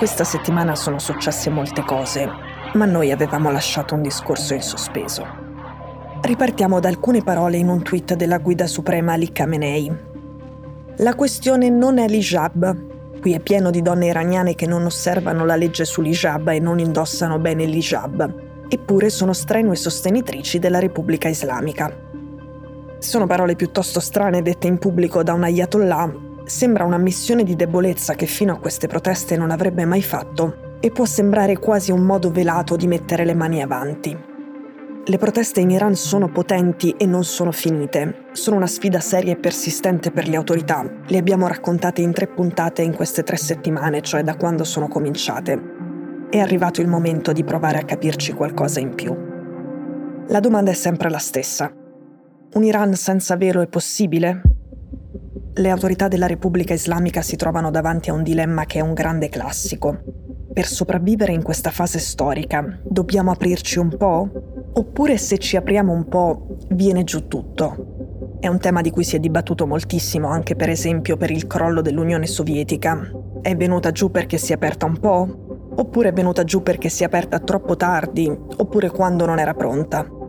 Questa settimana sono successe molte cose, ma noi avevamo lasciato un discorso in sospeso. Ripartiamo da alcune parole in un tweet della guida suprema Ali Khamenei. La questione non è l'hijab. Qui è pieno di donne iraniane che non osservano la legge sull'hijab e non indossano bene l'hijab, eppure sono strenue sostenitrici della Repubblica Islamica. Sono parole piuttosto strane dette in pubblico da un ayatollah Sembra una missione di debolezza che fino a queste proteste non avrebbe mai fatto e può sembrare quasi un modo velato di mettere le mani avanti. Le proteste in Iran sono potenti e non sono finite. Sono una sfida seria e persistente per le autorità. Le abbiamo raccontate in tre puntate in queste tre settimane, cioè da quando sono cominciate. È arrivato il momento di provare a capirci qualcosa in più. La domanda è sempre la stessa. Un Iran senza velo è possibile? Le autorità della Repubblica Islamica si trovano davanti a un dilemma che è un grande classico. Per sopravvivere in questa fase storica dobbiamo aprirci un po'? Oppure se ci apriamo un po' viene giù tutto? È un tema di cui si è dibattuto moltissimo anche per esempio per il crollo dell'Unione Sovietica. È venuta giù perché si è aperta un po'? Oppure è venuta giù perché si è aperta troppo tardi? Oppure quando non era pronta?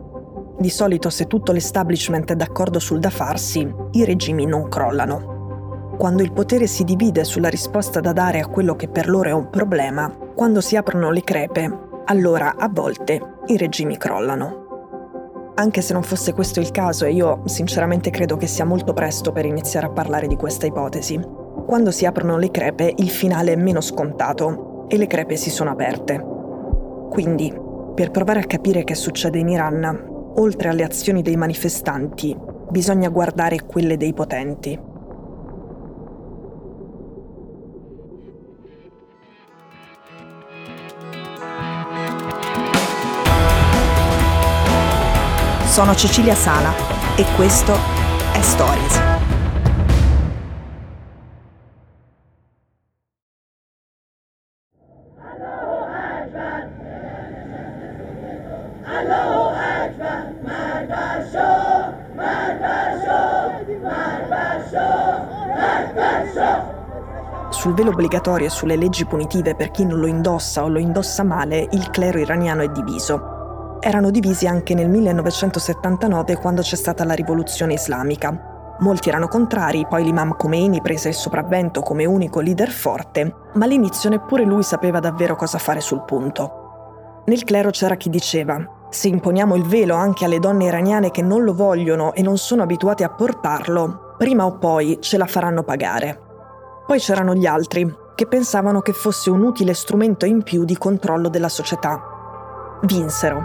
Di solito se tutto l'establishment è d'accordo sul da farsi, i regimi non crollano. Quando il potere si divide sulla risposta da dare a quello che per loro è un problema, quando si aprono le crepe, allora a volte i regimi crollano. Anche se non fosse questo il caso, e io sinceramente credo che sia molto presto per iniziare a parlare di questa ipotesi, quando si aprono le crepe il finale è meno scontato e le crepe si sono aperte. Quindi, per provare a capire che succede in Iran, oltre alle azioni dei manifestanti, bisogna guardare quelle dei potenti. Sono Cecilia Sala e questo è Stories. Sul velo obbligatorio e sulle leggi punitive per chi non lo indossa o lo indossa male, il clero iraniano è diviso. Erano divisi anche nel 1979 quando c'è stata la rivoluzione islamica. Molti erano contrari, poi l'imam Khomeini prese il sopravvento come unico leader forte, ma all'inizio neppure lui sapeva davvero cosa fare sul punto. Nel clero c'era chi diceva, se imponiamo il velo anche alle donne iraniane che non lo vogliono e non sono abituate a portarlo, prima o poi ce la faranno pagare. Poi c'erano gli altri, che pensavano che fosse un utile strumento in più di controllo della società. Vinsero.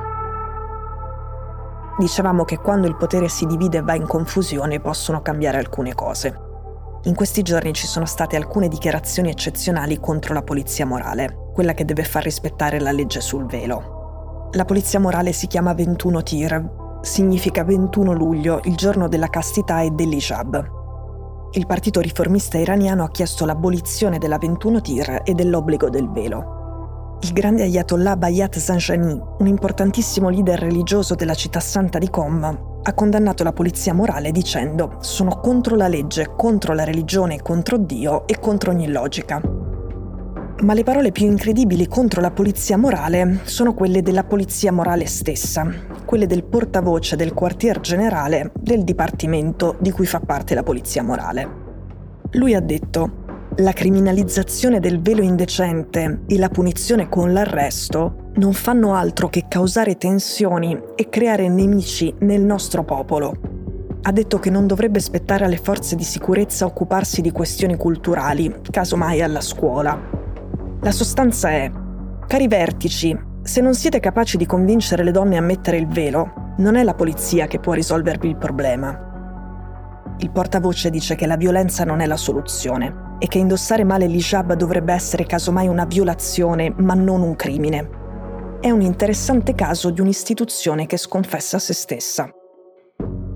Dicevamo che quando il potere si divide e va in confusione possono cambiare alcune cose. In questi giorni ci sono state alcune dichiarazioni eccezionali contro la polizia morale, quella che deve far rispettare la legge sul velo. La polizia morale si chiama 21 Tir, significa 21 luglio, il giorno della castità e dell'Ijab, il partito riformista iraniano ha chiesto l'abolizione della 21 tir e dell'obbligo del velo. Il grande ayatollah Bayat Zanjani, un importantissimo leader religioso della città santa di Qom, ha condannato la polizia morale dicendo sono contro la legge, contro la religione, contro Dio e contro ogni logica. Ma le parole più incredibili contro la polizia morale sono quelle della polizia morale stessa, quelle del portavoce del quartier generale del dipartimento di cui fa parte la polizia morale. Lui ha detto la criminalizzazione del velo indecente e la punizione con l'arresto non fanno altro che causare tensioni e creare nemici nel nostro popolo. Ha detto che non dovrebbe spettare alle forze di sicurezza occuparsi di questioni culturali, casomai alla scuola, la sostanza è, cari vertici, se non siete capaci di convincere le donne a mettere il velo, non è la polizia che può risolvervi il problema. Il portavoce dice che la violenza non è la soluzione e che indossare male l'hijab dovrebbe essere casomai una violazione, ma non un crimine. È un interessante caso di un'istituzione che sconfessa se stessa.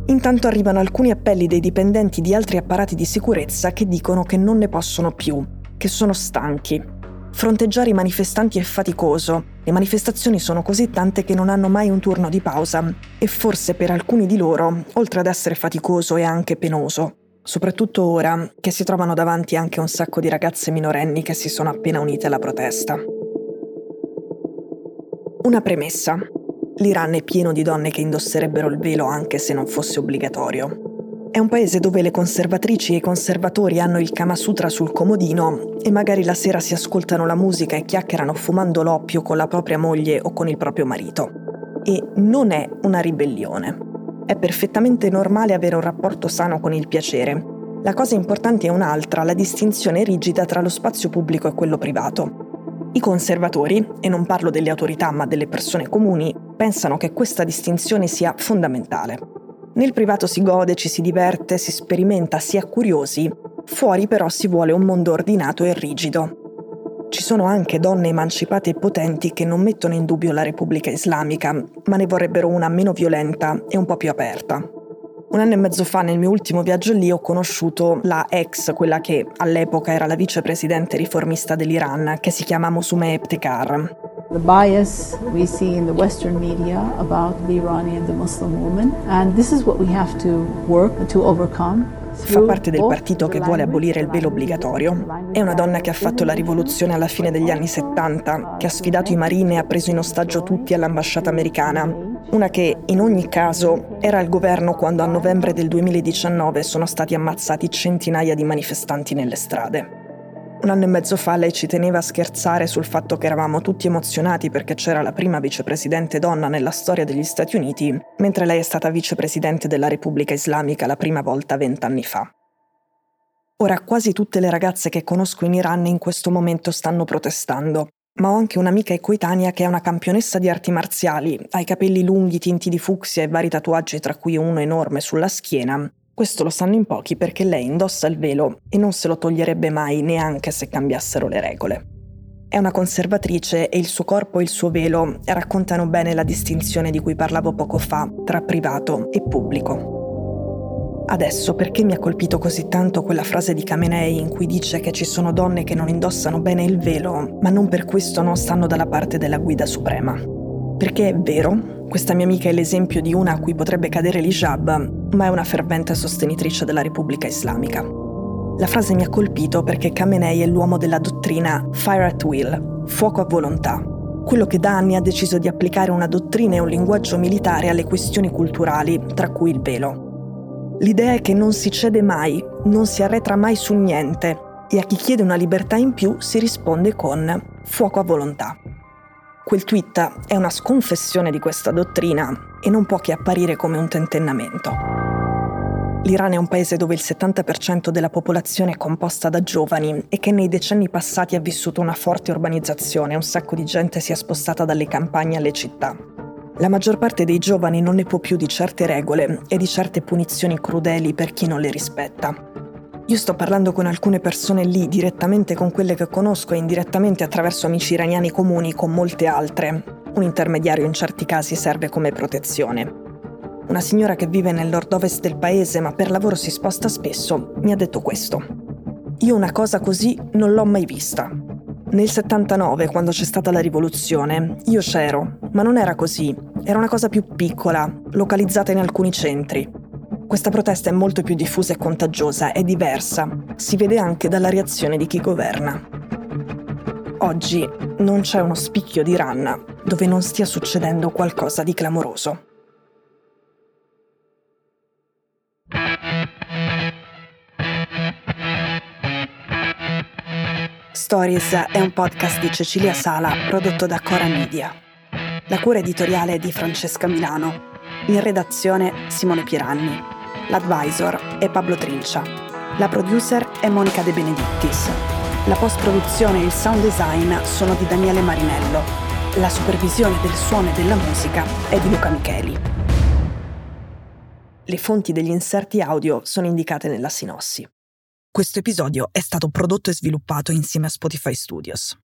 Intanto arrivano alcuni appelli dei dipendenti di altri apparati di sicurezza che dicono che non ne possono più, che sono stanchi Fronteggiare i manifestanti è faticoso, le manifestazioni sono così tante che non hanno mai un turno di pausa e forse per alcuni di loro, oltre ad essere faticoso, è anche penoso. soprattutto ora che si trovano davanti anche un sacco di ragazze minorenni che si sono appena unite alla protesta. Una premessa. L'Iran è pieno di donne che indosserebbero il velo anche se non fosse obbligatorio. È un paese dove le conservatrici e i conservatori hanno il Kama Sutra sul comodino e magari la sera si ascoltano la musica e chiacchierano fumando l'oppio con la propria moglie o con il proprio marito. E non è una ribellione. È perfettamente normale avere un rapporto sano con il piacere. La cosa importante è un'altra, la distinzione rigida tra lo spazio pubblico e quello privato. I conservatori, e non parlo delle autorità ma delle persone comuni, pensano che questa distinzione sia fondamentale. Nel privato si gode, ci si diverte, si sperimenta, si è curiosi, fuori però si vuole un mondo ordinato e rigido, ci sono anche donne emancipate e potenti che non mettono in dubbio la Repubblica Islamica, ma ne vorrebbero una meno violenta e un po' più aperta. Un anno e mezzo fa, nel mio ultimo viaggio lì, ho conosciuto la ex, quella che all'epoca era la vicepresidente riformista dell'Iran, che si chiama Musume Ebtekar. The bias we see in the Western media about the Iranian the Muslim woman, and this is what we have to work to overcome. Fa parte del partito che vuole abolire il velo obbligatorio. È una donna che ha fatto la rivoluzione alla fine degli anni 70, che ha sfidato i marini e ha preso in ostaggio tutti all'ambasciata americana. Una che, in ogni caso, era al governo quando a novembre del 2019 sono stati ammazzati centinaia di manifestanti nelle strade. Un anno e mezzo fa lei ci teneva a scherzare sul fatto che eravamo tutti emozionati perché c'era la prima vicepresidente donna nella storia degli Stati Uniti, mentre lei è stata vicepresidente della Repubblica Islamica la prima volta vent'anni fa. Ora quasi tutte le ragazze che conosco in Iran in questo momento stanno protestando, ma ho anche un'amica ecoetanea che è una campionessa di arti marziali, ha i capelli lunghi tinti di fucsia e vari tatuaggi tra cui uno enorme sulla schiena, questo lo sanno in pochi perché lei indossa il velo e non se lo toglierebbe mai neanche se cambiassero le regole. È una conservatrice e il suo corpo e il suo velo raccontano bene la distinzione di cui parlavo poco fa tra privato e pubblico. Adesso perché mi ha colpito così tanto quella frase di Khamenei in cui dice che ci sono donne che non indossano bene il velo, ma non per questo non stanno dalla parte della guida suprema? Perché è vero, questa mia amica è l'esempio di una a cui potrebbe cadere l'hijab, ma è una fervente sostenitrice della Repubblica Islamica. La frase mi ha colpito perché Khamenei è l'uomo della dottrina Fire at Will, fuoco a volontà, quello che da anni ha deciso di applicare una dottrina e un linguaggio militare alle questioni culturali, tra cui il velo. L'idea è che non si cede mai, non si arretra mai su niente e a chi chiede una libertà in più si risponde con fuoco a volontà. Quel tweet è una sconfessione di questa dottrina e non può che apparire come un tentennamento. L'Iran è un paese dove il 70% della popolazione è composta da giovani e che nei decenni passati ha vissuto una forte urbanizzazione, un sacco di gente si è spostata dalle campagne alle città. La maggior parte dei giovani non ne può più di certe regole e di certe punizioni crudeli per chi non le rispetta. Io sto parlando con alcune persone lì, direttamente con quelle che conosco e indirettamente attraverso amici iraniani comuni con molte altre. Un intermediario in certi casi serve come protezione. Una signora che vive nel nord-ovest del paese ma per lavoro si sposta spesso mi ha detto questo. Io una cosa così non l'ho mai vista. Nel 79, quando c'è stata la rivoluzione, io c'ero, ma non era così. Era una cosa più piccola, localizzata in alcuni centri. Questa protesta è molto più diffusa e contagiosa, è diversa, si vede anche dalla reazione di chi governa. Oggi non c'è uno spicchio di Iran dove non stia succedendo qualcosa di clamoroso. Stories è un podcast di Cecilia Sala prodotto da Cora Media. La cura editoriale è di Francesca Milano. In redazione Simone Piranni. L'advisor è Pablo Trincia. La producer è Monica De Benedittis. La post-produzione e il sound design sono di Daniele Marinello. La supervisione del suono e della musica è di Luca Micheli. Le fonti degli inserti audio sono indicate nella sinossi. Questo episodio è stato prodotto e sviluppato insieme a Spotify Studios.